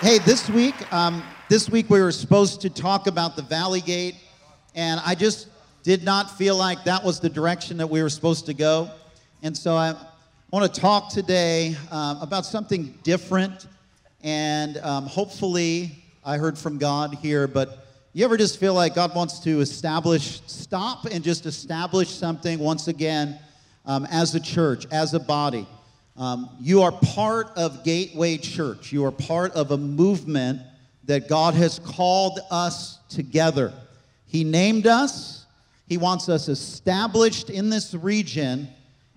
Hey, this week, um, this week we were supposed to talk about the Valley Gate, and I just did not feel like that was the direction that we were supposed to go. And so I want to talk today um, about something different, and um, hopefully I heard from God here, but you ever just feel like God wants to establish, stop and just establish something once again um, as a church, as a body? Um, you are part of Gateway Church. You are part of a movement that God has called us together. He named us, He wants us established in this region.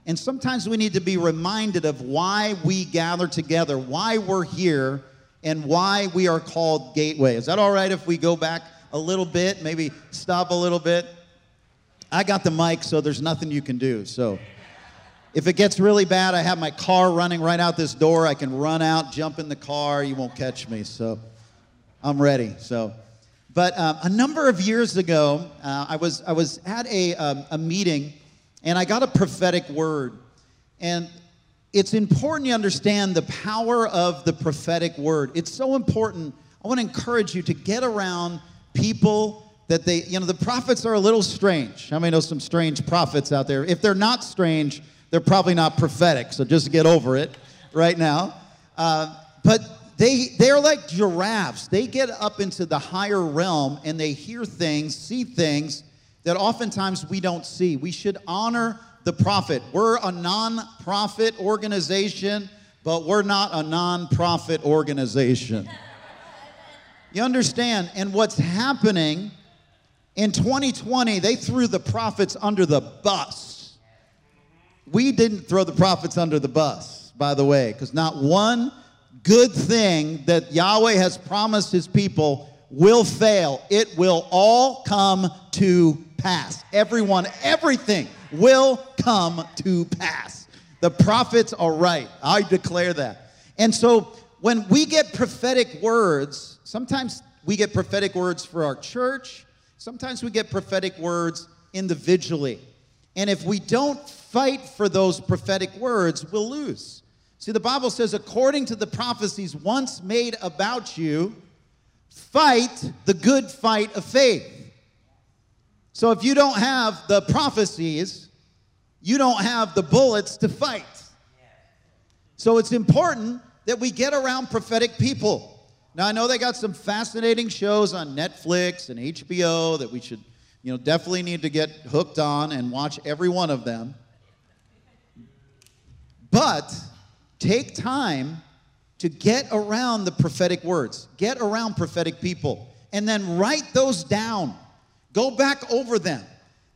And sometimes we need to be reminded of why we gather together, why we're here, and why we are called Gateway. Is that all right if we go back a little bit, maybe stop a little bit? I got the mic, so there's nothing you can do. So. If it gets really bad, I have my car running right out this door. I can run out, jump in the car. You won't catch me. So I'm ready. So, but um, a number of years ago, uh, I was I was at a um, a meeting, and I got a prophetic word, and it's important you understand the power of the prophetic word. It's so important. I want to encourage you to get around people that they, you know, the prophets are a little strange. How many know some strange prophets out there? If they're not strange, they're probably not prophetic, so just get over it right now. Uh, but they, they're like giraffes. They get up into the higher realm and they hear things, see things that oftentimes we don't see. We should honor the prophet. We're a non profit organization, but we're not a non prophet organization. You understand? And what's happening in 2020, they threw the prophets under the bus we didn't throw the prophets under the bus, by the way, because not one good thing that Yahweh has promised his people will fail. It will all come to pass. Everyone, everything will come to pass. The prophets are right. I declare that. And so when we get prophetic words, sometimes we get prophetic words for our church, sometimes we get prophetic words individually. And if we don't fight for those prophetic words, we'll lose. See, the Bible says, according to the prophecies once made about you, fight the good fight of faith. So if you don't have the prophecies, you don't have the bullets to fight. So it's important that we get around prophetic people. Now, I know they got some fascinating shows on Netflix and HBO that we should you know, definitely need to get hooked on and watch every one of them. But take time to get around the prophetic words, get around prophetic people, and then write those down. Go back over them.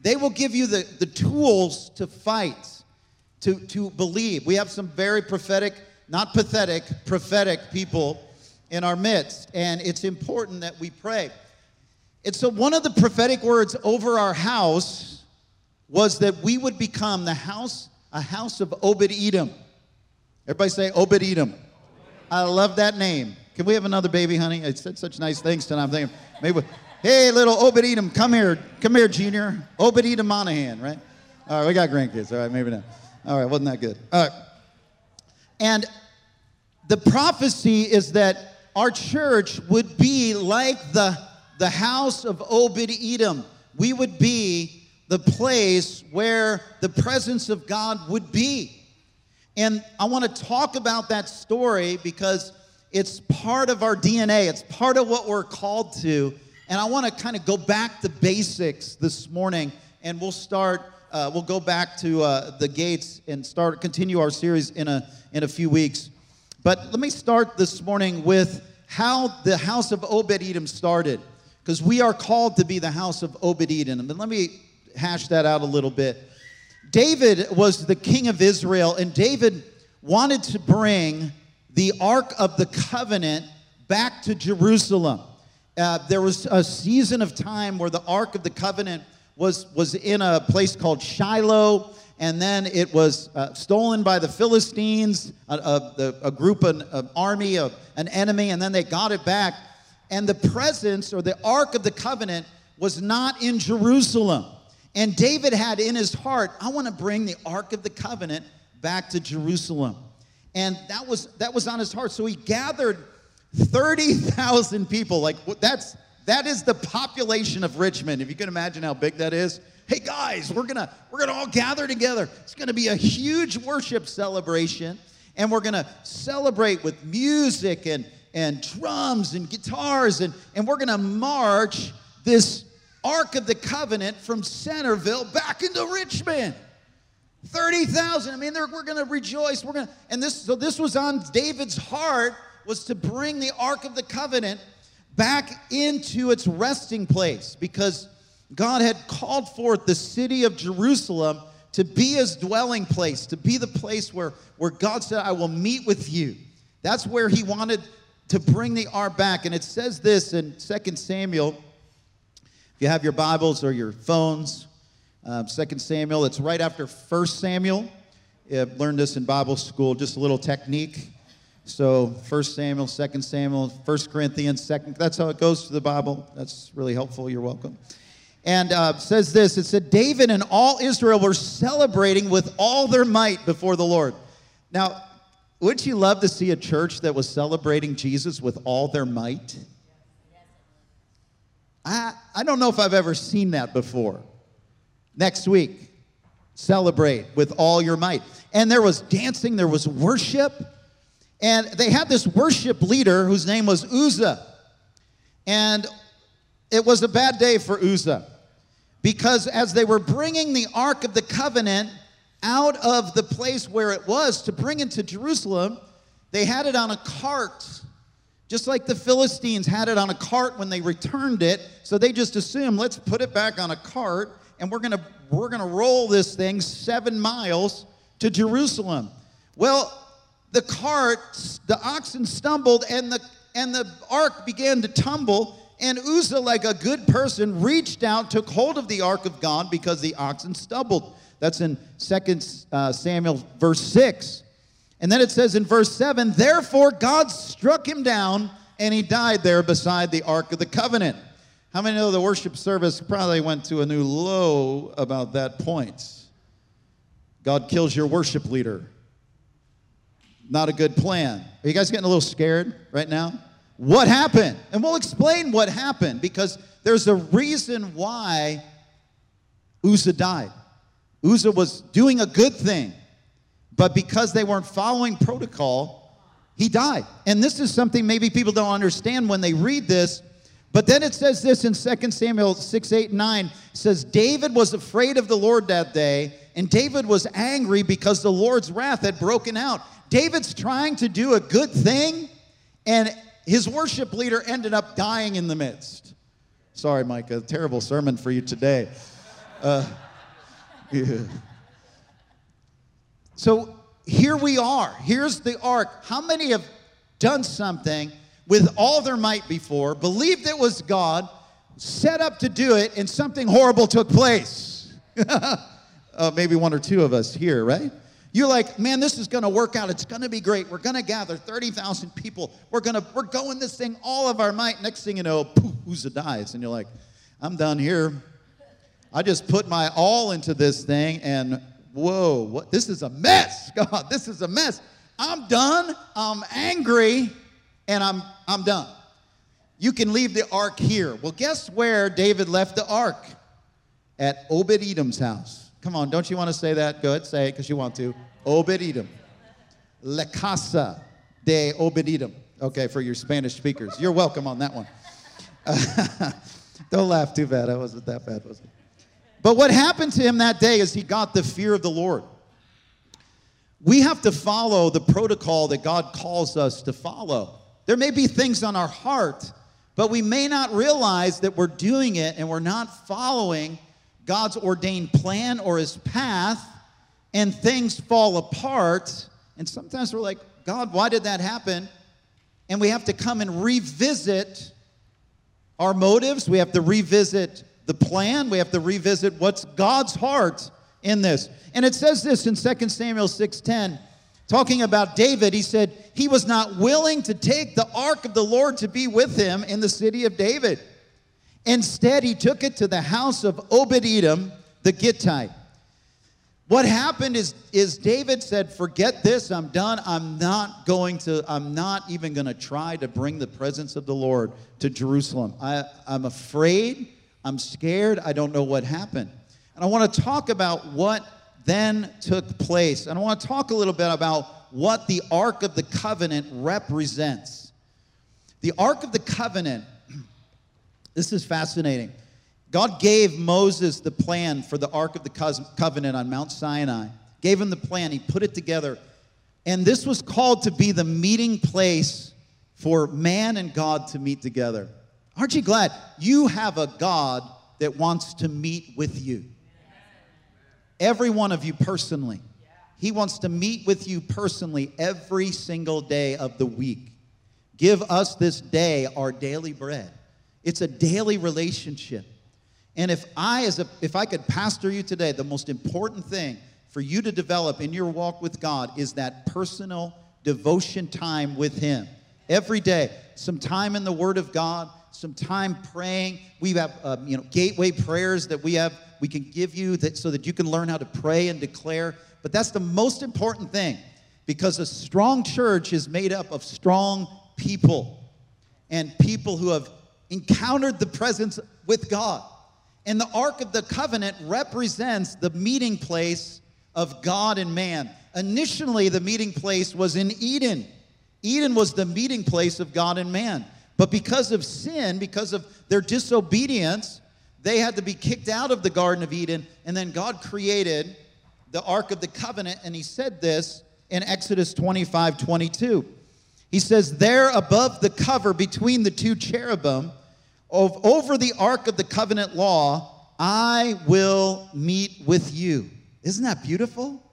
They will give you the, the tools to fight, to, to believe. We have some very prophetic, not pathetic, prophetic people in our midst, and it's important that we pray. And so, one of the prophetic words over our house was that we would become the house, a house of Obed Edom. Everybody say Obed Edom. I love that name. Can we have another baby, honey? I said such nice things tonight. I'm thinking, maybe, hey, little Obed Edom, come here. Come here, Junior. Obed Edom Monahan, right? All right, we got grandkids. All right, maybe not. All right, wasn't that good? All right. And the prophecy is that our church would be like the the house of Obed Edom. We would be the place where the presence of God would be. And I want to talk about that story because it's part of our DNA, it's part of what we're called to. And I want to kind of go back to basics this morning, and we'll start. Uh, we'll go back to uh, the gates and start continue our series in a in a few weeks. But let me start this morning with how the house of Obed Edom started because we are called to be the house of Obed Edom. And let me hash that out a little bit. David was the king of Israel, and David wanted to bring the Ark of the Covenant back to Jerusalem. Uh, there was a season of time where the Ark of the Covenant was, was in a place called Shiloh, and then it was uh, stolen by the Philistines, a, a, a group, an, an army, a, an enemy, and then they got it back and the presence or the Ark of the Covenant was not in Jerusalem. And David had in his heart, I want to bring the Ark of the Covenant back to Jerusalem. And that was that was on his heart. So he gathered 30,000 people. Like that's that is the population of Richmond. If you can imagine how big that is. Hey guys, we're gonna we're gonna all gather together. It's gonna be a huge worship celebration, and we're gonna celebrate with music and and drums and guitars, and, and we're gonna march this Ark of the Covenant from Centerville back into Richmond. 30,000. I mean, we're going to rejoice. We're going to, and this, so this was on David's heart was to bring the Ark of the Covenant back into its resting place because God had called forth the city of Jerusalem to be his dwelling place, to be the place where, where God said, I will meet with you. That's where he wanted to bring the ark back. And it says this in 2 Samuel. If you have your Bibles or your phones, uh, 2 Samuel, it's right after 1 Samuel. I've learned this in Bible school, just a little technique. So 1 Samuel, 2 Samuel, 1 Corinthians, 2nd, that's how it goes to the Bible. That's really helpful. You're welcome. And uh, says this, it said, David and all Israel were celebrating with all their might before the Lord. Now, wouldn't you love to see a church that was celebrating Jesus with all their might? I, I don't know if I've ever seen that before. Next week, celebrate with all your might. And there was dancing, there was worship. And they had this worship leader whose name was Uzzah. And it was a bad day for Uzzah because as they were bringing the Ark of the Covenant out of the place where it was to bring it to Jerusalem, they had it on a cart, just like the Philistines had it on a cart when they returned it. So they just assumed, let's put it back on a cart and we're gonna, we're gonna roll this thing seven miles to Jerusalem. Well, the cart, the oxen stumbled, and the and the ark began to tumble. And Uzzah, like a good person, reached out, took hold of the ark of God because the oxen stumbled. That's in 2 uh, Samuel, verse 6. And then it says in verse 7 Therefore God struck him down, and he died there beside the ark of the covenant. How many know the worship service probably went to a new low about that point? God kills your worship leader not a good plan. Are you guys getting a little scared right now? What happened? And we'll explain what happened because there's a reason why Uzzah died. Uzzah was doing a good thing, but because they weren't following protocol, he died. And this is something maybe people don't understand when they read this. But then it says this in 2 Samuel 6, 8, 9. says, David was afraid of the Lord that day, and David was angry because the Lord's wrath had broken out. David's trying to do a good thing, and his worship leader ended up dying in the midst. Sorry, Micah, terrible sermon for you today. Uh, yeah. So here we are. Here's the ark. How many have done something with all their might before, believed it was God, set up to do it, and something horrible took place? uh, maybe one or two of us here, right? You're like, man, this is going to work out. It's going to be great. We're going to gather 30,000 people. We're going to, we're going this thing all of our might. Next thing you know, poof, Uzzah dies. And you're like, I'm done here. I just put my all into this thing and whoa, what, this is a mess. God, this is a mess. I'm done. I'm angry and I'm, I'm done. You can leave the ark here. Well, guess where David left the ark? At Obed Edom's house. Come on, don't you want to say that? Good, say it because you want to. Obed Edom. La Casa de Obed Edom. Okay, for your Spanish speakers. You're welcome on that one. don't laugh too bad. I wasn't that bad, was it? But what happened to him that day is he got the fear of the Lord. We have to follow the protocol that God calls us to follow. There may be things on our heart, but we may not realize that we're doing it and we're not following God's ordained plan or his path, and things fall apart. And sometimes we're like, God, why did that happen? And we have to come and revisit our motives. We have to revisit the plan. We have to revisit what's God's heart in this. And it says this in 2 Samuel 6:10, talking about David, he said, he was not willing to take the ark of the Lord to be with him in the city of David. Instead, he took it to the house of Obed Edom, the Gittite. what happened is, is David said, Forget this, I'm done. I'm not going to, I'm not even going to try to bring the presence of the Lord to Jerusalem. I, I'm afraid, I'm scared, I don't know what happened. And I want to talk about what then took place. And I want to talk a little bit about what the Ark of the Covenant represents. The Ark of the Covenant, this is fascinating. God gave Moses the plan for the Ark of the Covenant on Mount Sinai, gave him the plan, he put it together. And this was called to be the meeting place for man and God to meet together. Aren't you glad you have a God that wants to meet with you? Every one of you personally. He wants to meet with you personally every single day of the week. Give us this day our daily bread. It's a daily relationship. And if I as a if I could pastor you today, the most important thing for you to develop in your walk with God is that personal devotion time with him. Every day, some time in the word of God, some time praying. We have um, you know gateway prayers that we have we can give you that so that you can learn how to pray and declare. But that's the most important thing because a strong church is made up of strong people and people who have encountered the presence with God. And the Ark of the Covenant represents the meeting place of God and man. Initially, the meeting place was in Eden. Eden was the meeting place of God and man. But because of sin, because of their disobedience, they had to be kicked out of the Garden of Eden. And then God created the Ark of the Covenant. And he said this in Exodus 25 22. He says, There above the cover between the two cherubim, of, over the ark of the covenant law, I will meet with you. Isn't that beautiful?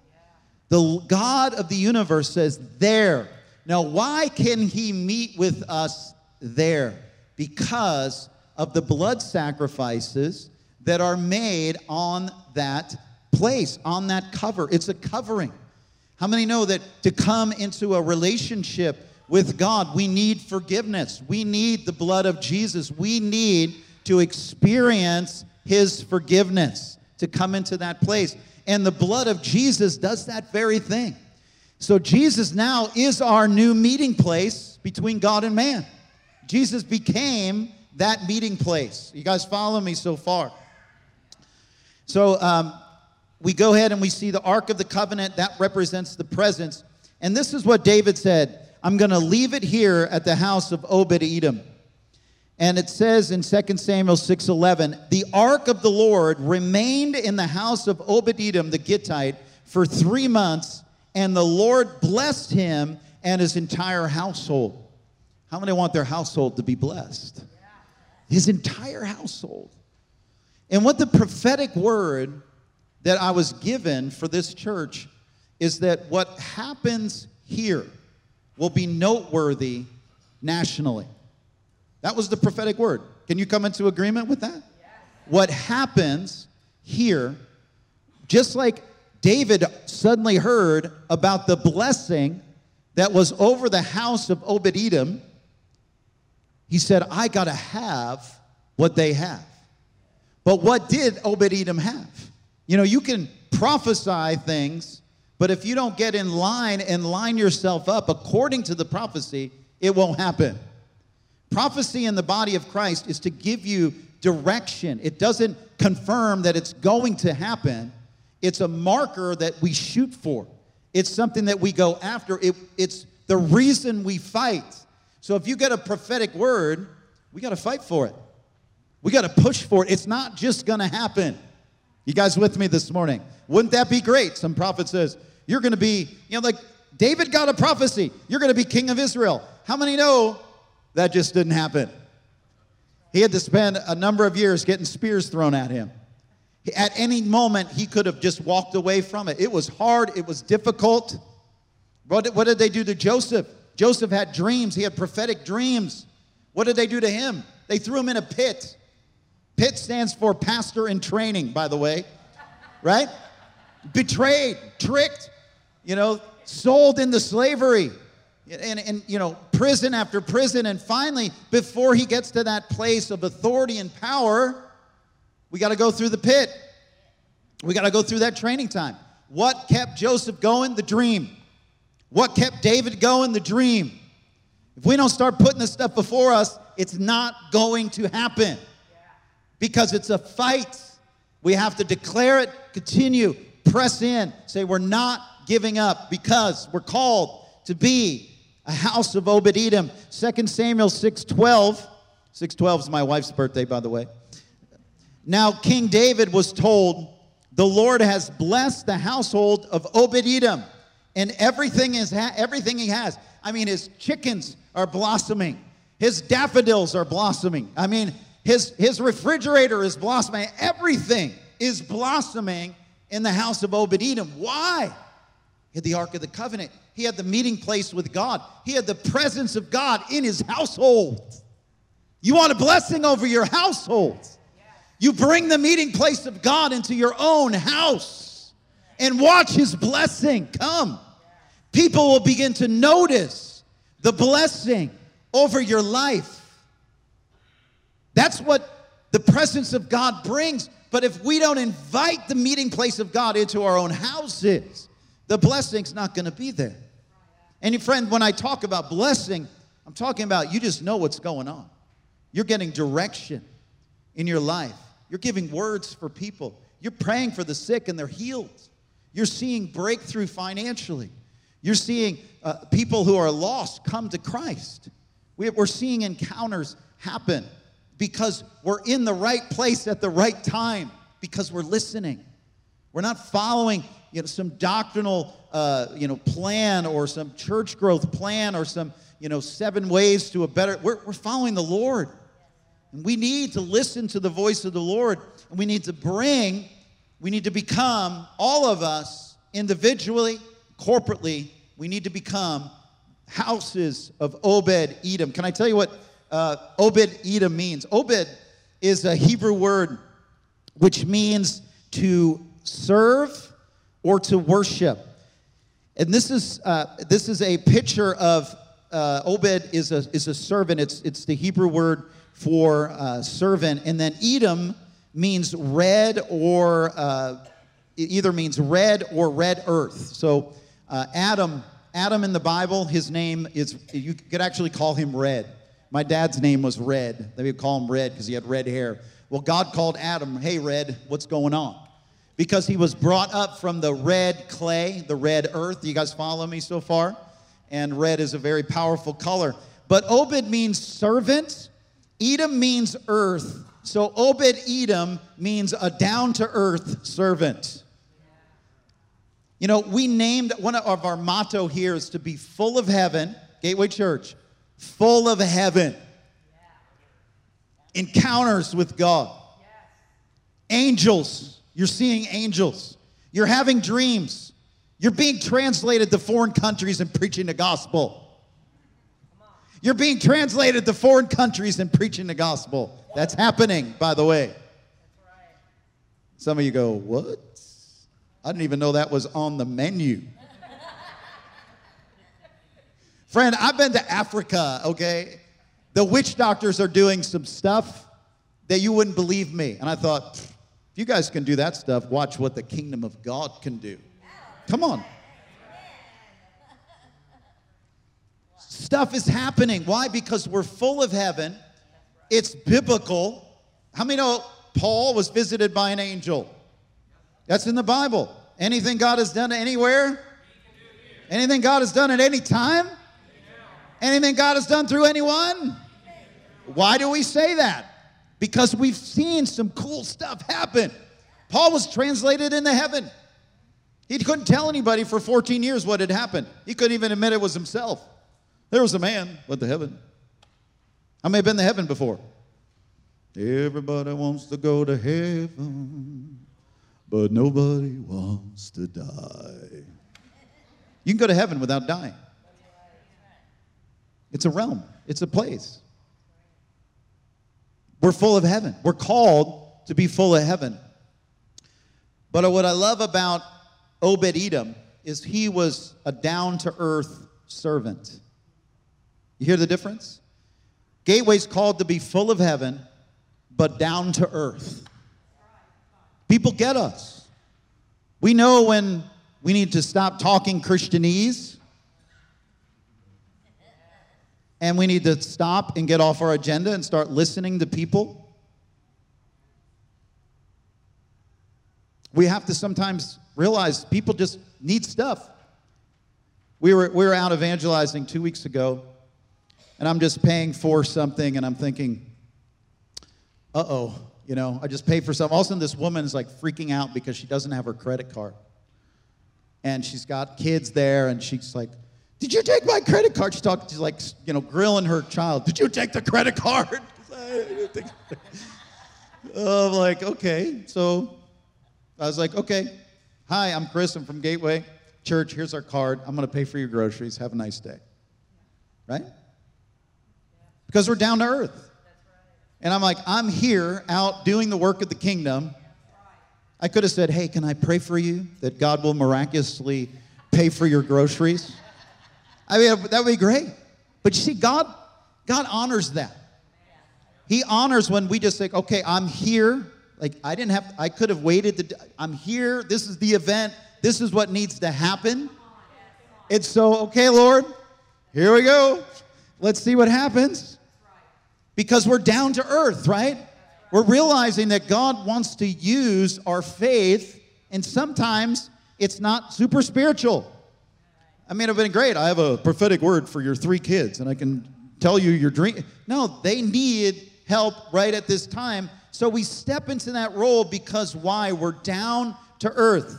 The God of the universe says, There. Now, why can he meet with us there? Because of the blood sacrifices that are made on that place, on that cover. It's a covering. How many know that to come into a relationship with God. We need forgiveness. We need the blood of Jesus. We need to experience his forgiveness to come into that place. And the blood of Jesus does that very thing. So Jesus now is our new meeting place between God and man. Jesus became that meeting place. You guys follow me so far? So um, we go ahead and we see the Ark of the Covenant that represents the presence. And this is what David said I'm going to leave it here at the house of Obed Edom. And it says in 2 Samuel 6:11, "The ark of the Lord remained in the house of Obed Edom the Gittite for 3 months, and the Lord blessed him and his entire household." How many want their household to be blessed? His entire household. And what the prophetic word that I was given for this church is that what happens here will be noteworthy nationally. That was the prophetic word. Can you come into agreement with that? What happens here, just like David suddenly heard about the blessing that was over the house of Obed Edom, he said, I got to have what they have. But what did Obed Edom have? You know, you can prophesy things but if you don't get in line and line yourself up according to the prophecy, it won't happen. Prophecy in the body of Christ is to give you direction. It doesn't confirm that it's going to happen. It's a marker that we shoot for. It's something that we go after. It, it's the reason we fight. So if you get a prophetic word, we got to fight for it. We got to push for it. It's not just going to happen. You guys with me this morning? Wouldn't that be great? Some prophet says, you're going to be, you know, like David got a prophecy. You're going to be king of Israel. How many know that just didn't happen? He had to spend a number of years getting spears thrown at him. At any moment, he could have just walked away from it. It was hard, it was difficult. What, what did they do to Joseph? Joseph had dreams, he had prophetic dreams. What did they do to him? They threw him in a pit. Pit stands for pastor in training, by the way, right? Betrayed, tricked, you know, sold into slavery. And, and, you know, prison after prison. And finally, before he gets to that place of authority and power, we got to go through the pit. We got to go through that training time. What kept Joseph going? The dream. What kept David going? The dream. If we don't start putting this stuff before us, it's not going to happen because it's a fight. We have to declare it, continue, press in, say we're not giving up because we're called to be a house of Obed Edom. 2 Samuel 6:12. 6:12 is my wife's birthday, by the way. Now King David was told, "The Lord has blessed the household of Obed Edom, and everything is ha- everything he has. I mean, his chickens are blossoming, his daffodils are blossoming. I mean, his his refrigerator is blossoming. Everything is blossoming in the house of Obed Edom. Why? He had the Ark of the Covenant. He had the meeting place with God. He had the presence of God in his household. You want a blessing over your household. You bring the meeting place of God into your own house and watch his blessing come. People will begin to notice the blessing over your life. That's what the presence of God brings. But if we don't invite the meeting place of God into our own houses, the blessing's not going to be there. And friend, when I talk about blessing, I'm talking about you just know what's going on. You're getting direction in your life. You're giving words for people. You're praying for the sick and they're healed. You're seeing breakthrough financially. You're seeing uh, people who are lost come to Christ. We- We're seeing encounters happen because we're in the right place at the right time because we're listening. We're not following you know, some doctrinal uh, you know, plan or some church growth plan or some you know, seven ways to a better. We're, we're following the Lord. And we need to listen to the voice of the Lord. And we need to bring, we need to become, all of us, individually, corporately, we need to become houses of Obed Edom. Can I tell you what uh, Obed Edom means? Obed is a Hebrew word which means to serve or to worship. And this is, uh, this is a picture of uh, Obed is a, is a servant. It's, it's the Hebrew word for uh, servant. And then Edom means red or uh, it either means red or red earth. So uh, Adam, Adam in the Bible, his name is, you could actually call him red. My dad's name was Red. They would call him Red because he had red hair. Well, God called Adam, hey, Red, what's going on? Because he was brought up from the red clay, the red earth. You guys follow me so far? And red is a very powerful color. But Obed means servant, Edom means earth. So Obed Edom means a down to earth servant. You know, we named one of our motto here is to be full of heaven, Gateway Church, full of heaven. Encounters with God. Angels, you're seeing angels. You're having dreams. You're being translated to foreign countries and preaching the gospel. You're being translated to foreign countries and preaching the gospel. That's happening, by the way. Some of you go, What? I didn't even know that was on the menu. Friend, I've been to Africa, okay? The witch doctors are doing some stuff that you wouldn't believe me. And I thought, if you guys can do that stuff, watch what the kingdom of God can do. Come on. Stuff is happening. Why? Because we're full of heaven. It's biblical. How many know Paul was visited by an angel? That's in the Bible. Anything God has done anywhere? Anything God has done at any time? Anything God has done through anyone? Why do we say that? Because we've seen some cool stuff happen. Paul was translated into heaven. He couldn't tell anybody for 14 years what had happened. He couldn't even admit it was himself. There was a man went to heaven. I may have been to heaven before? Everybody wants to go to heaven, but nobody wants to die. You can go to heaven without dying. It's a realm, it's a place. We're full of heaven. We're called to be full of heaven. But what I love about Obed Edom is he was a down to earth servant. You hear the difference? Gateway's called to be full of heaven, but down to earth. People get us. We know when We need to stop talking Christianese. And we need to stop and get off our agenda and start listening to people. We have to sometimes realize people just need stuff. We were, we were out evangelizing two weeks ago, and I'm just paying for something, and I'm thinking, uh oh, you know, I just paid for something. All of a sudden, this woman is like freaking out because she doesn't have her credit card. And she's got kids there, and she's like, Did you take my credit card? She's talking, she's like, you know, grilling her child. Did you take the credit card? I'm like, okay. So I was like, okay. Hi, I'm Chris. I'm from Gateway Church. Here's our card. I'm going to pay for your groceries. Have a nice day. Right? Because we're down to earth. And I'm like, I'm here out doing the work of the kingdom. I could have said, hey, can I pray for you that God will miraculously pay for your groceries? I mean, that would be great. But you see, God, God honors that. He honors when we just say, okay, I'm here. Like, I didn't have, I could have waited. To, I'm here. This is the event. This is what needs to happen. It's so, okay, Lord, here we go. Let's see what happens because we're down to earth, right? We're realizing that God wants to use our faith, and sometimes it's not super spiritual. I mean, it'd been great. I have a prophetic word for your three kids, and I can tell you your dream. No, they need help right at this time. So we step into that role because why? We're down to earth.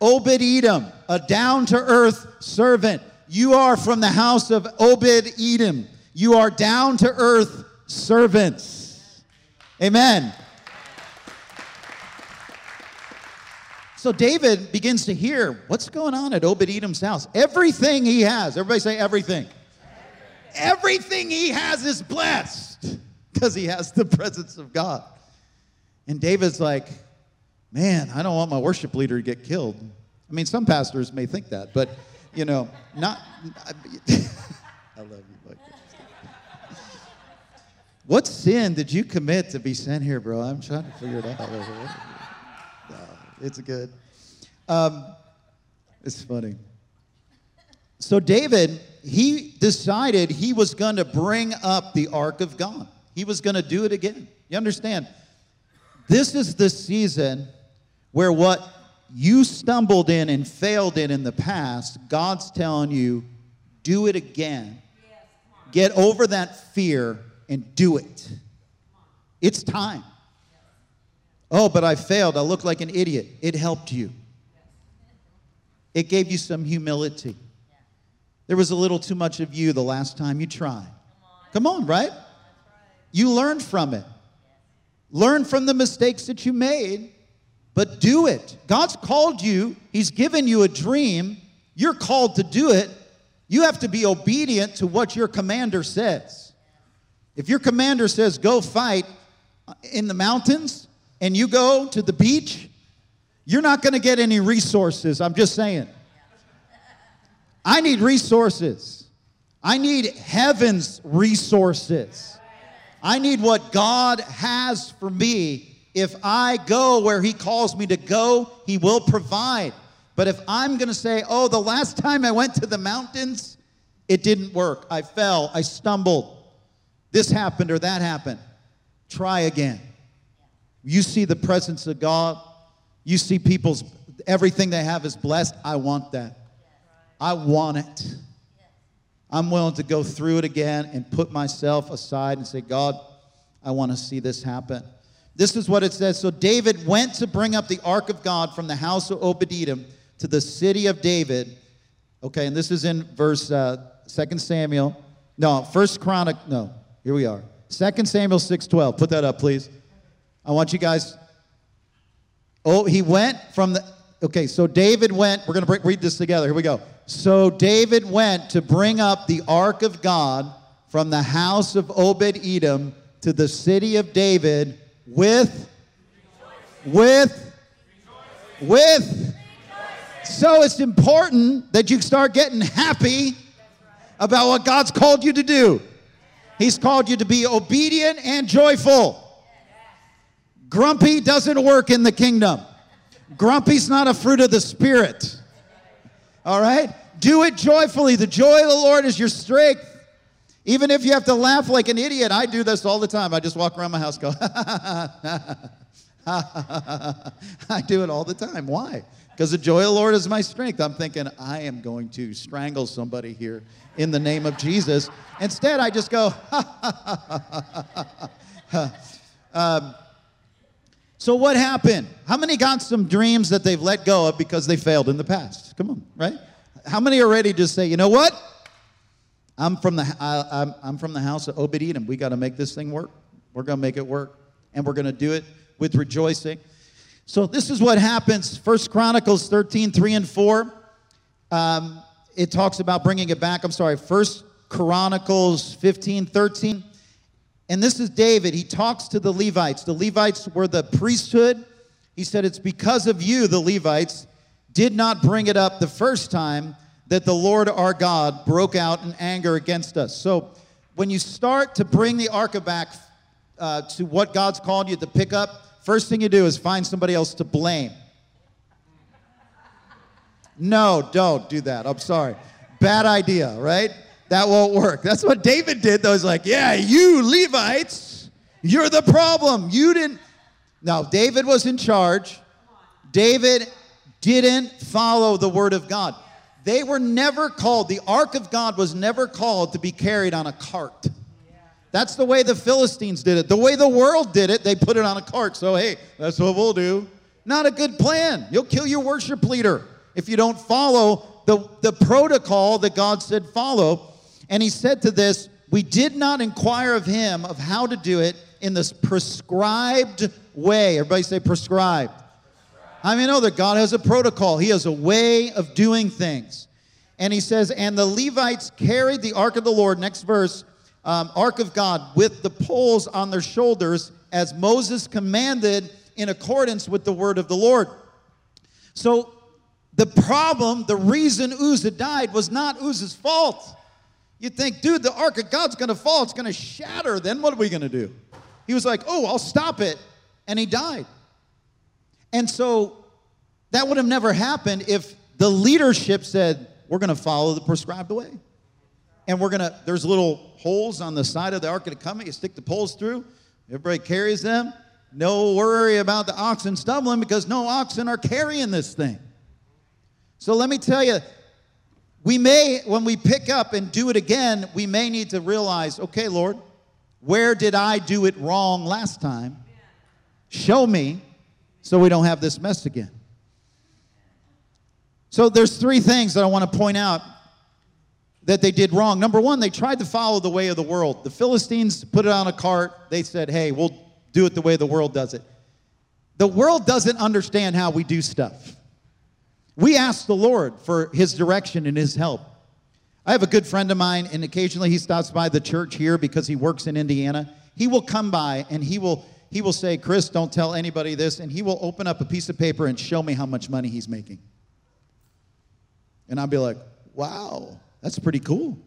Obed Edom, a down to earth servant. You are from the house of Obed Edom. You are down to earth servants. Amen. So David begins to hear what's going on at Obed Edom's house. Everything he has, everybody say everything. Everything he has is blessed because he has the presence of God. And David's like, man, I don't want my worship leader to get killed. I mean, some pastors may think that, but you know, not. I love you. What sin did you commit to be sent here, bro? I'm trying to figure it out. No, it's good. Um, it's funny. So David, he decided he was going to bring up the ark of God. He was going to do it again. You understand? This is the season where what you stumbled in and failed in in the past, God's telling you, do it again. Get over that fear and do it. It's time. Oh, but I failed. I look like an idiot. It helped you. It gave you some humility. There was a little too much of you the last time you tried. Come on, right? You learned from it. Learn from the mistakes that you made, but do it. God's called you, He's given you a dream. You're called to do it. You have to be obedient to what your commander says. If your commander says, go fight in the mountains, and you go to the beach, you're not going to get any resources. I'm just saying. I need resources. I need heaven's resources. I need what God has for me. If I go where He calls me to go, He will provide. But if I'm going to say, oh, the last time I went to the mountains, it didn't work. I fell, I stumbled this happened or that happened. Try again. You see the presence of God. You see people's, everything they have is blessed. I want that. I want it. I'm willing to go through it again and put myself aside and say, God, I want to see this happen. This is what it says. So David went to bring up the ark of God from the house of Obed-Edom to the city of David. Okay, and this is in verse uh, 2 Samuel. No, First Chronic. No, here we are. 2 Samuel 6:12. Put that up, please. I want you guys. Oh, he went from the. Okay, so David went. We're going to read this together. Here we go. So David went to bring up the ark of God from the house of Obed Edom to the city of David with, with, with. So it's important that you start getting happy about what God's called you to do. He's called you to be obedient and joyful. Grumpy doesn't work in the kingdom. Grumpy's not a fruit of the Spirit. All right? Do it joyfully. The joy of the Lord is your strength. Even if you have to laugh like an idiot, I do this all the time. I just walk around my house, go, I do it all the time. Why? Because the joy of the Lord is my strength. I'm thinking, I am going to strangle somebody here in the name of Jesus. Instead, I just go, um, so what happened? How many got some dreams that they've let go of because they failed in the past? Come on, right? How many are ready to say, you know what? I'm from the, I, I'm, I'm from the house of Obed Edom. We got to make this thing work. We're going to make it work. And we're going to do it with rejoicing. So this is what happens. First Chronicles 13, 3 and 4. Um, it talks about bringing it back. I'm sorry. First Chronicles 15, 13. And this is David. He talks to the Levites. The Levites were the priesthood. He said, It's because of you, the Levites, did not bring it up the first time that the Lord our God broke out in anger against us. So when you start to bring the ark back uh, to what God's called you to pick up, first thing you do is find somebody else to blame. No, don't do that. I'm sorry. Bad idea, right? That won't work. That's what David did, though. He's like, yeah, you Levites, you're the problem. You didn't. Now, David was in charge. David didn't follow the word of God. They were never called, the ark of God was never called to be carried on a cart. That's the way the Philistines did it. The way the world did it, they put it on a cart. So, hey, that's what we'll do. Not a good plan. You'll kill your worship leader if you don't follow the, the protocol that God said follow. And he said to this, We did not inquire of him of how to do it in this prescribed way. Everybody say prescribed. I mean, know that God has a protocol, He has a way of doing things. And He says, And the Levites carried the ark of the Lord, next verse, um, ark of God, with the poles on their shoulders, as Moses commanded in accordance with the word of the Lord. So the problem, the reason Uzzah died was not Uzzah's fault. You think, dude, the ark of God's to fall, it's to shatter. Then what are we to do? He was like, oh, I'll stop it. And he died. And so that would have never happened if the leadership said, we're to follow the prescribed way. And we're to, there's little holes on the side of the Ark of the Covenant. You stick the poles through, everybody carries them. No worry about the oxen stumbling because no oxen are carrying this thing. So let me tell you, we may, when we pick up and do it again, we may need to realize, okay, Lord, where did I do it wrong last time? Show me so we don't have this mess again. So there's three things that I want to point out that they did wrong. Number one, they tried to follow the way of the world. The Philistines put it on a cart. They said, hey, we'll do it the way the world does it. The world doesn't understand how we do stuff. We ask the Lord for his direction and his help. I have a good friend of mine, and occasionally he stops by the church here because he works in Indiana. He will come by and he will he will say, Chris, don't tell anybody this. And he will open up a piece of paper and show me how much money he's making. And I'll be like, wow, that's pretty cool.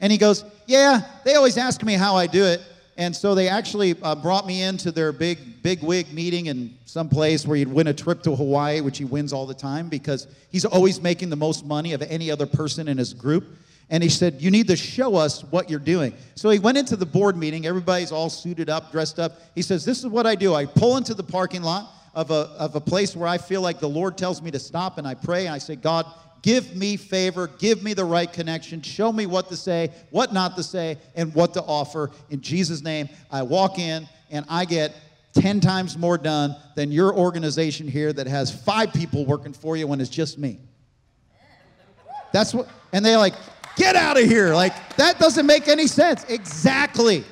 And he goes, yeah, they always ask me how I do it. And so they actually uh, brought me into their big, big wig meeting in some place where he'd win a trip to Hawaii, which he wins all the time because he's always making the most money of any other person in his group. And he said, You need to show us what you're doing. So he went into the board meeting. Everybody's all suited up, dressed up. He says, This is what I do. I pull into the parking lot of a, of a place where I feel like the Lord tells me to stop, and I pray, and I say, God, give me favor, give me the right connection, show me what to say, what not to say, and what to offer. In Jesus' name, I walk in and I get 10 times more done than your organization here that has five people working for you when it's just me. That's what, and they're like, Get out of here. Like, that doesn't make any sense. Exactly.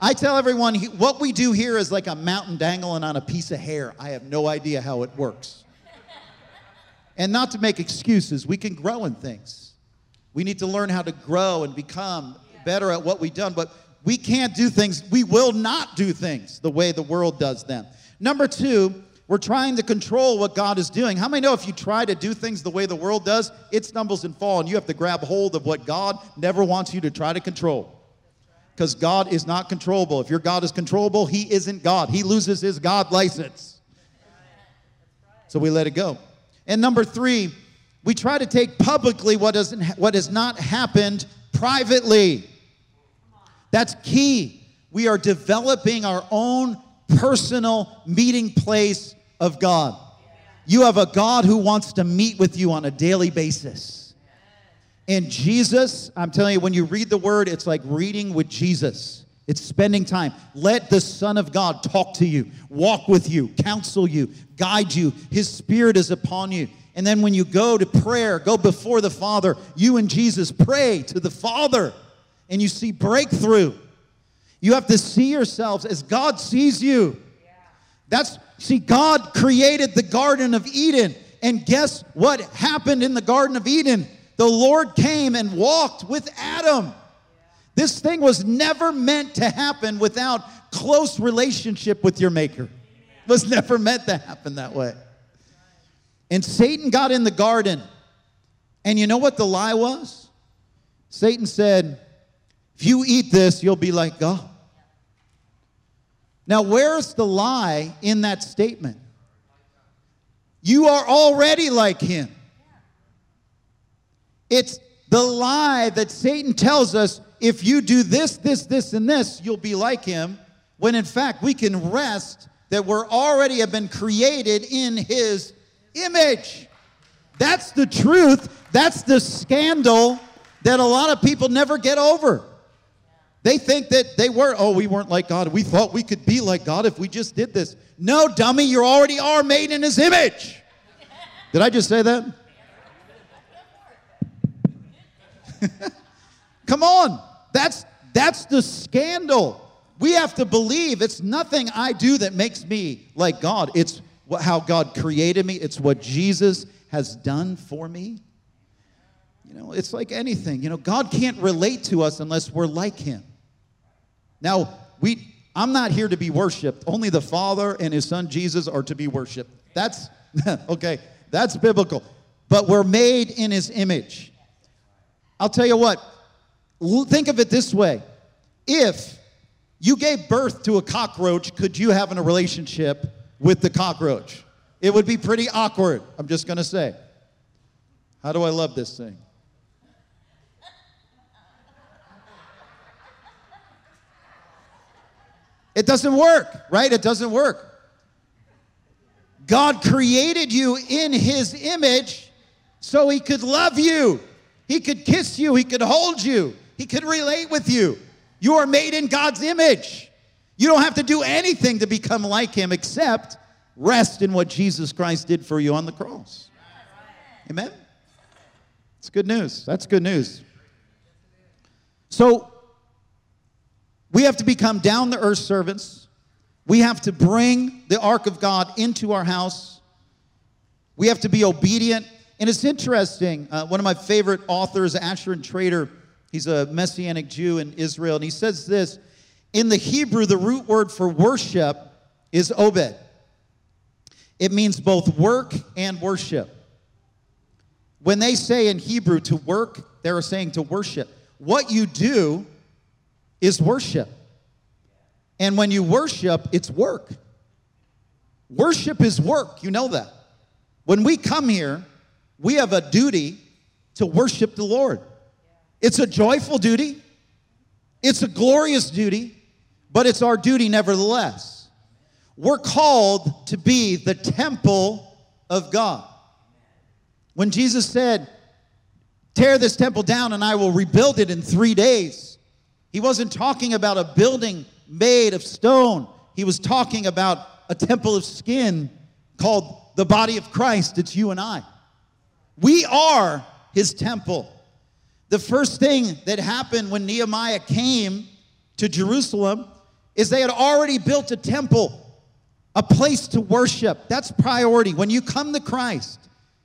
I tell everyone what we do here is like a mountain dangling on a piece of hair. I have no idea how it works. And not to make excuses, we can grow in things. We need to learn how to grow and become better at what we've done, but we can't do things, we will not do things the way the world does them. Number two, we're trying to control what God is doing. How many know if you try to do things the way the world does, it stumbles and falls, and you have to grab hold of what God never wants you to try to control? Because God is not controllable. If your God is controllable, He isn't God. He loses His God license. So we let it go. And number three, we try to take publicly what, doesn't, what has not happened privately. That's key. We are developing our own personal meeting place of God. You have a God who wants to meet with you on a daily basis. And Jesus, I'm telling you, when you read the word, it's like reading with Jesus. It's spending time. Let the Son of God talk to you, walk with you, counsel you, guide you. His Spirit is upon you. And then when you go to prayer, go before the Father, you and Jesus pray to the Father, and you see breakthrough. You have to see yourselves as God sees you. That's, see, God created the Garden of Eden. And guess what happened in the Garden of Eden? The Lord came and walked with Adam. This thing was never meant to happen without close relationship with your maker. It was never meant to happen that way. And Satan got in the garden. And you know what the lie was? Satan said, If you eat this, you'll be like God. Now, where's the lie in that statement? You are already like him. It's the lie that Satan tells us if you do this, this, this, and this, you'll be like him, when in fact we can rest that we're already have been created in his image. That's the truth. That's the scandal that a lot of people never get over. They think that they were, oh, we weren't like God. We thought we could be like God if we just did this. No, dummy, you already are made in his image. Did I just say that? Come on. That's that's the scandal. We have to believe it's nothing I do that makes me like God. It's how God created me. It's what Jesus has done for me. You know, it's like anything. You know, God can't relate to us unless we're like him. Now, we I'm not here to be worshiped. Only the Father and his son Jesus are to be worshiped. That's okay. That's biblical. But we're made in his image. I'll tell you what. Think of it this way. If you gave birth to a cockroach, could you have a relationship with the cockroach? It would be pretty awkward, I'm just to say. How do I love this thing? It doesn't work, right? It doesn't work. God created you in His image so He could love you, He could kiss you, He could hold you, He could relate with you. You are made in God's image. You don't have to do anything to become like Him except rest in what Jesus Christ did for you on the cross. Amen? It's good news. That's good news. So, we have to become down the earth servants. We have to bring the ark of God into our house. We have to be obedient. And it's interesting. Uh, one of my favorite authors, Asher Intrater, he's a Messianic Jew in Israel, and he says this In the Hebrew, the root word for worship is obed, it means both work and worship. When they say in Hebrew to work, they're saying to worship. What you do is worship. And when you worship, it's work. Worship is work. You know that. When we come here, we have a duty to worship the Lord. It's a joyful duty, it's a glorious duty, but it's our duty nevertheless. We're called to be the temple of God. When Jesus said, Tear this temple down and I will rebuild it in three days, he wasn't talking about a building made of stone. He was talking about a temple of skin called the body of Christ. It's you and I. We are his temple. The first thing that happened when Nehemiah came to Jerusalem is they had already built a temple, a place to worship. That's priority. When you come to Christ,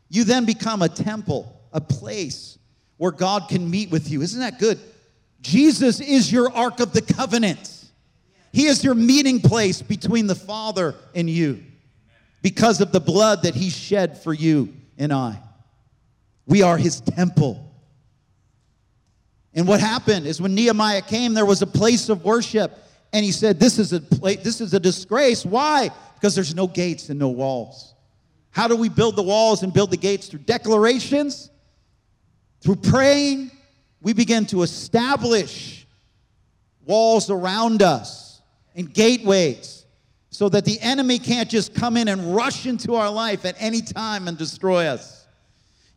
you then become a temple, a place where God can meet with you. Isn't that good? Jesus is your Ark of the Covenant. He is your meeting place between the Father and you because of the blood that He shed for you and I. We are His temple. And what happened is when Nehemiah came, there was a place of worship. And he said, This is a place, this is a disgrace. Why? Because there's no gates and no walls. How do we build the walls and build the gates? Through declarations, through praying. We begin to establish walls around us and gateways so that the enemy can't just come in and rush into our life at any time and destroy us.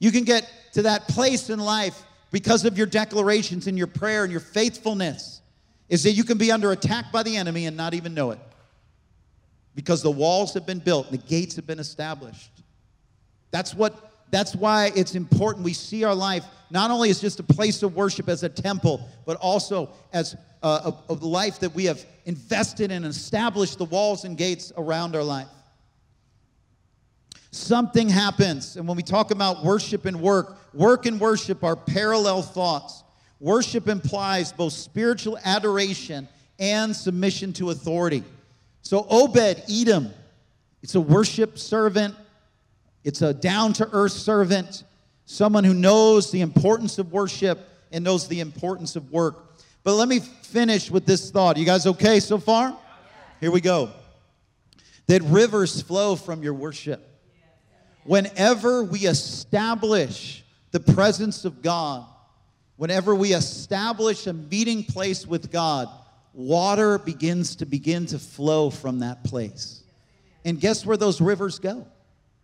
You can get to that place in life because of your declarations and your prayer and your faithfulness is that you can be under attack by the enemy and not even know it because the walls have been built and the gates have been established. That's what that's why it's important we see our life not only as just a place of worship as a temple, but also as a, a, a life that we have invested in and established the walls and gates around our life. Something happens, and when we talk about worship and work, work and worship are parallel thoughts. Worship implies both spiritual adoration and submission to authority. So, Obed Edom, it's a worship servant, it's a down to earth servant, someone who knows the importance of worship and knows the importance of work. But let me finish with this thought. You guys okay so far? Here we go. That rivers flow from your worship. Whenever we establish the presence of God, whenever we establish a meeting place with God, water begins to begin to flow from that place. And guess where those rivers go?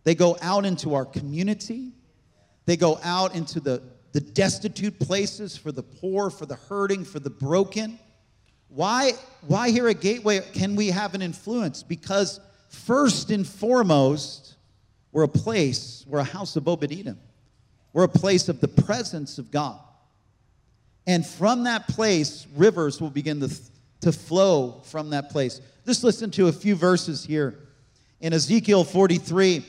They go out into our community. They go out into the, the destitute places for the poor, for the hurting, for the broken. Why, why here at Gateway can we have an influence? Because first and foremost, we're a place, we're a house of Obed Edom. We're a place of the presence of God. And from that place, rivers will begin to, to flow from that place. Just listen to a few verses here. In Ezekiel 43,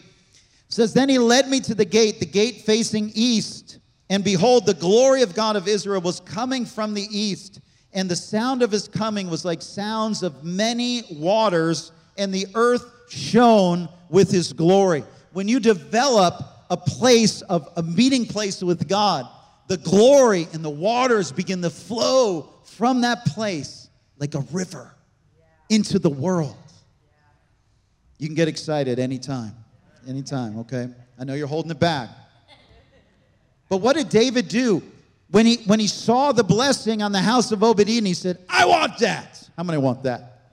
says, Then he led me to the gate, the gate facing east. And behold, the glory of God of Israel was coming from the east. And the sound of his coming was like sounds of many waters, and the earth shone with his glory. When you develop a place of a meeting place with God, the glory and the waters begin to flow from that place like a river into the world. You can get excited anytime. Anytime, okay? I know you're holding it back. But what did David do? When he, when he saw the blessing on the house of Obed Edom, he said, I want that. How many want that?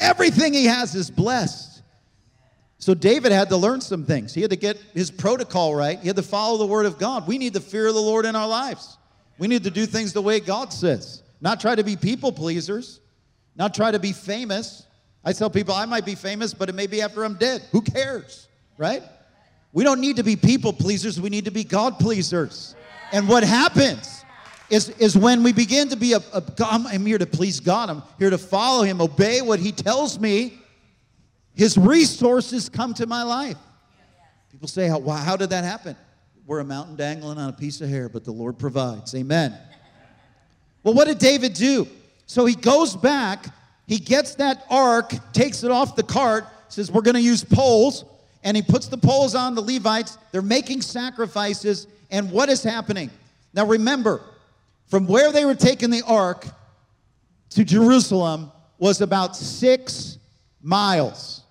Everything he has is blessed. So David had to learn some things. He had to get his protocol right. He had to follow the word of God. We need the fear of the Lord in our lives. We need to do things the way God says, not try to be people pleasers, not try to be famous. I tell people I might be famous, but it may be after I'm dead. Who cares? right? We don't need to be people pleasers, we need to be God pleasers. And what happens is, is when we begin to be a, a I'm here to please God, I'm here to follow Him, obey what He tells me, His resources come to my life. People say, how, how did that happen? We're a mountain dangling on a piece of hair, but the Lord provides. Amen. Well, what did David do? So he goes back, he gets that ark, takes it off the cart, says, We're going to use poles and he puts the poles on the Levites. They're making sacrifices. And what is happening? Now remember, from where they were taking the ark to Jerusalem was about six miles,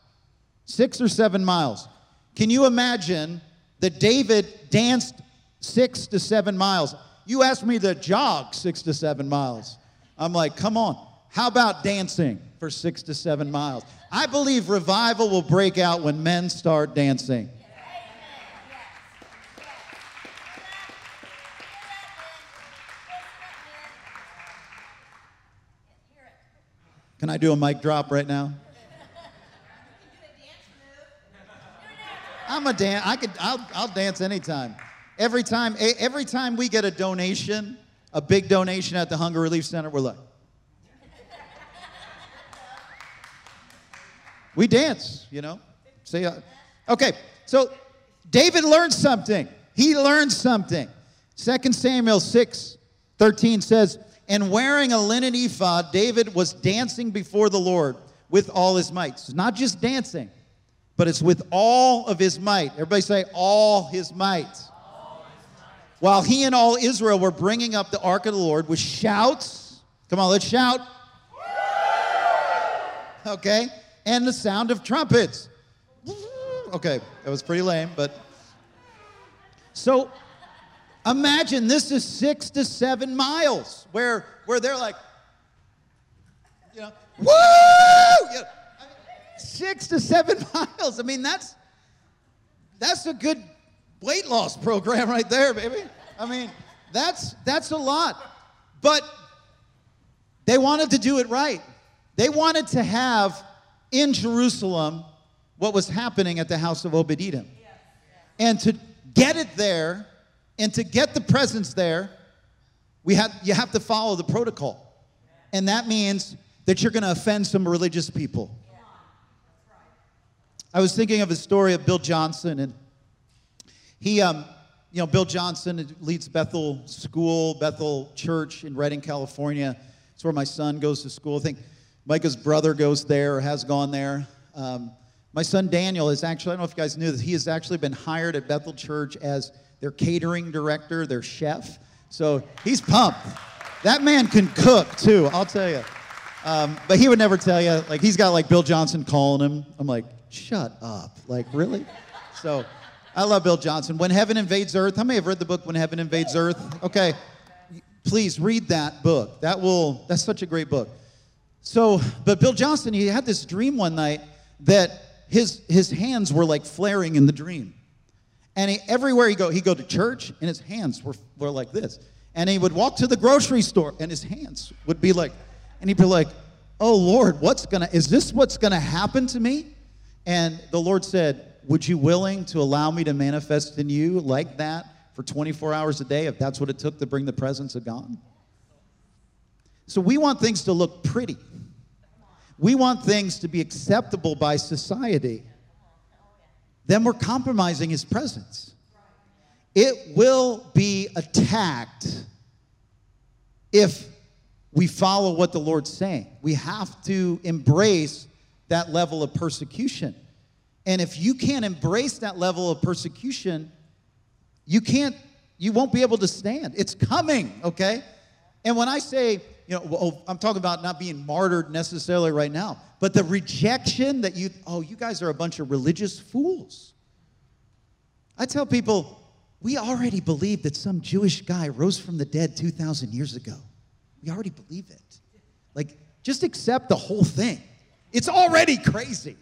six or seven miles. Can you imagine that David danced six to seven miles? You asked me to jog six to seven miles. I'm like, come on. How about dancing for six to seven miles? I believe revival will break out when men start dancing. Can I do a mic drop right now? I'm a dance. I could. I'll, I'll dance anytime. Every time. Every time we get a donation, a big donation at the Hunger Relief Center, we're like. We dance, you know. See, uh, okay. So David learned something. He learned something. 2 Samuel 6 13 says, And wearing a linen ephod, David was dancing before the Lord with all his might. So not just dancing, but it's with all of his might. Everybody say, all his might. All his might. While he and all Israel were bringing up the ark of the Lord with shouts. Come on, let's shout. Okay? and the sound of trumpets. Okay, that was pretty lame, but. So imagine this is six to seven miles where, where they're like, you know, woo! You know, six to seven miles. I mean, that's that's a good weight loss program right there, baby. I mean, that's that's a lot. But they wanted to do it right. They wanted to have in Jerusalem what was happening at the house of Edom. And to get it there and to get the presence there, we have, you have to follow the protocol. And that means that you're going to offend some religious people. I was thinking of a story of Bill Johnson, and he, um, you know, Bill Johnson leads Bethel School, Bethel Church in Redding, California. It's where my son goes to school. I think Micah's brother goes there or has gone there. Um, my son Daniel is actually, I don't know if you guys knew this, he has actually been hired at Bethel Church as their catering director, their chef. So he's pumped. That man can cook too, I'll tell you. Um, but he would never tell you. Like he's got like Bill Johnson calling him. I'm like, shut up. Like really? So I love Bill Johnson. When Heaven Invades Earth. How many have read the book When Heaven Invades Earth? Okay, please read that book. That will. That's such a great book. So, but Bill Johnson, he had this dream one night that his his hands were like flaring in the dream, and he, everywhere he go, he go to church, and his hands were were like this, and he would walk to the grocery store, and his hands would be like and he'd be like, Oh Lord, what's gonna, is this what's gonna happen to me? And the Lord said, Would you willing to allow me to manifest in you like that for 24 hours a day if that's what it took to bring the presence of God? So we want things to look pretty. We want things to be acceptable by society. Then we're compromising his presence. It will be attacked if we follow what the Lord's saying. We have to embrace that level of persecution. And if you can't embrace that level of persecution, you can't, you won't be able to stand. It's coming, okay? And when I say, you know, well, I'm talking about not being martyred necessarily right now, but the rejection that you, oh, you guys are a bunch of religious fools. I tell people, we already believe that some Jewish guy rose from the dead 2,000 years ago. We already believe it. Like, just accept the whole thing. It's already crazy.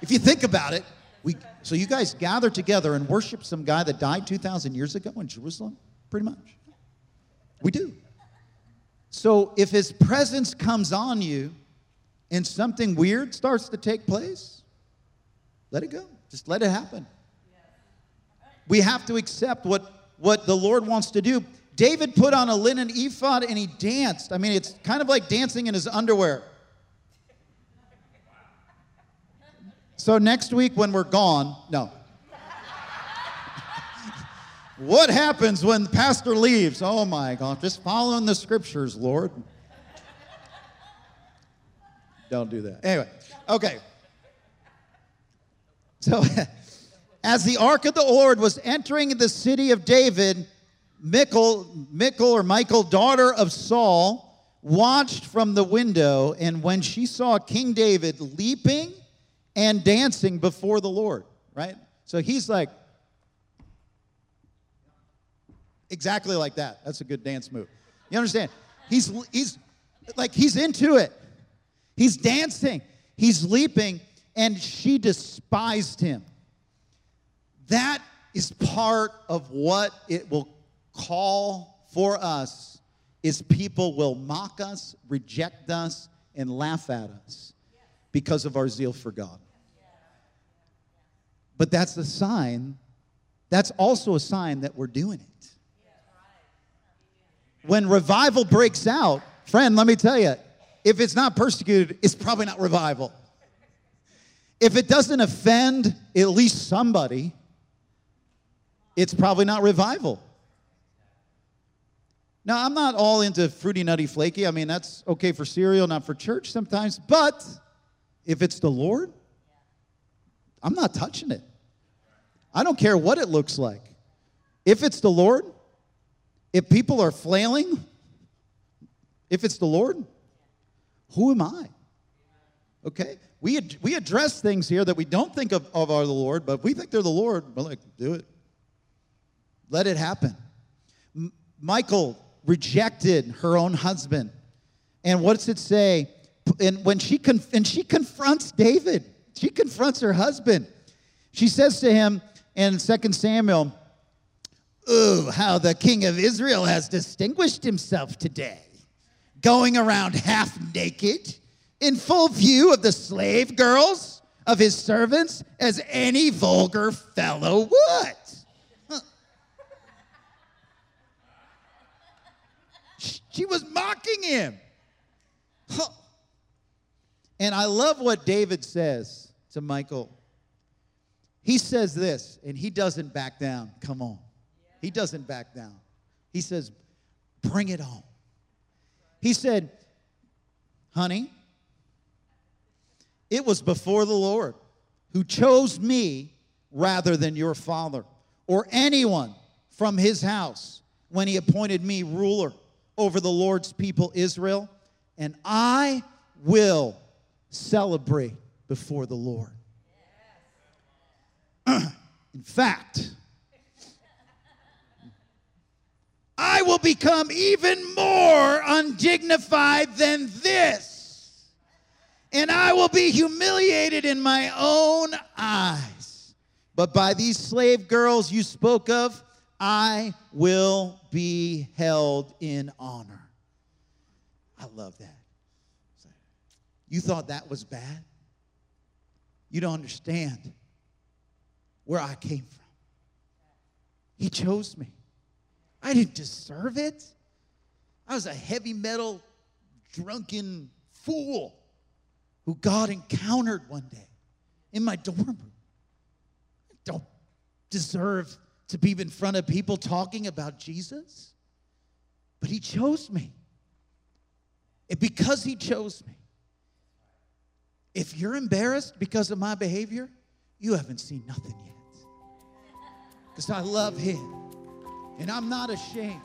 If you think about it, we, so you guys gather together and worship some guy that died 2,000 years ago in Jerusalem? Pretty much. We do. So if his presence comes on you and something weird starts to take place, let it go. Just let it happen. We have to accept what, what the Lord wants to do. David put on a linen ephod and he danced. I mean, it's kind of like dancing in his underwear. So next week when we're gone, no. what happens when the pastor leaves? Oh my God, just following the scriptures, Lord. Don't do that. Anyway, okay. So, as the ark of the Lord was entering the city of David, Michal, Michal or Michael, daughter of Saul, watched from the window, and when she saw King David leaping and dancing before the Lord, right? So he's like, exactly like that. That's a good dance move. You understand? He's, he's like, he's into it. He's dancing, he's leaping, and she despised him. That is part of what it will call for us is people will mock us, reject us, and laugh at us because of our zeal for God. But that's a sign, that's also a sign that we're doing it. When revival breaks out, friend, let me tell you, if it's not persecuted, it's probably not revival. If it doesn't offend at least somebody, it's probably not revival. Now, I'm not all into fruity, nutty, flaky. I mean, that's okay for cereal, not for church sometimes. But if it's the Lord, I'm not touching it. I don't care what it looks like. If it's the Lord, if people are flailing, if it's the Lord, who am I? Okay? we, ad- we address things here that we don't think of, of the Lord, but we think they're the Lord. We're like, do it. Let it happen. M- Michael rejected her own husband. And what does it say? And when she conf- and she confronts David, she confronts her husband. She says to him in 2 Samuel, Ooh, how the king of Israel has distinguished himself today, going around half naked in full view of the slave girls of his servants as any vulgar fellow would. She was mocking him. And I love what David says to Michael. He says this, and he doesn't back down. Come on. He doesn't back down. He says, Bring it on. He said, Honey, it was before the Lord who chose me rather than your father or anyone from his house when he appointed me ruler over the Lord's people Israel, and I will celebrate before the Lord. In fact, I will become even more undignified than this. And I will be humiliated in my own eyes. But by these slave girls you spoke of, I will be held in honor. I love that. You thought that was bad? You don't understand where I came from. He chose me. I didn't deserve it. I was a heavy metal, drunken fool who God encountered one day in my dorm room. I don't deserve to be in front of people talking about Jesus, but He chose me. And because He chose me, if you're embarrassed because of my behavior, you haven't seen nothing yet. Because I love Him and I'm not ashamed.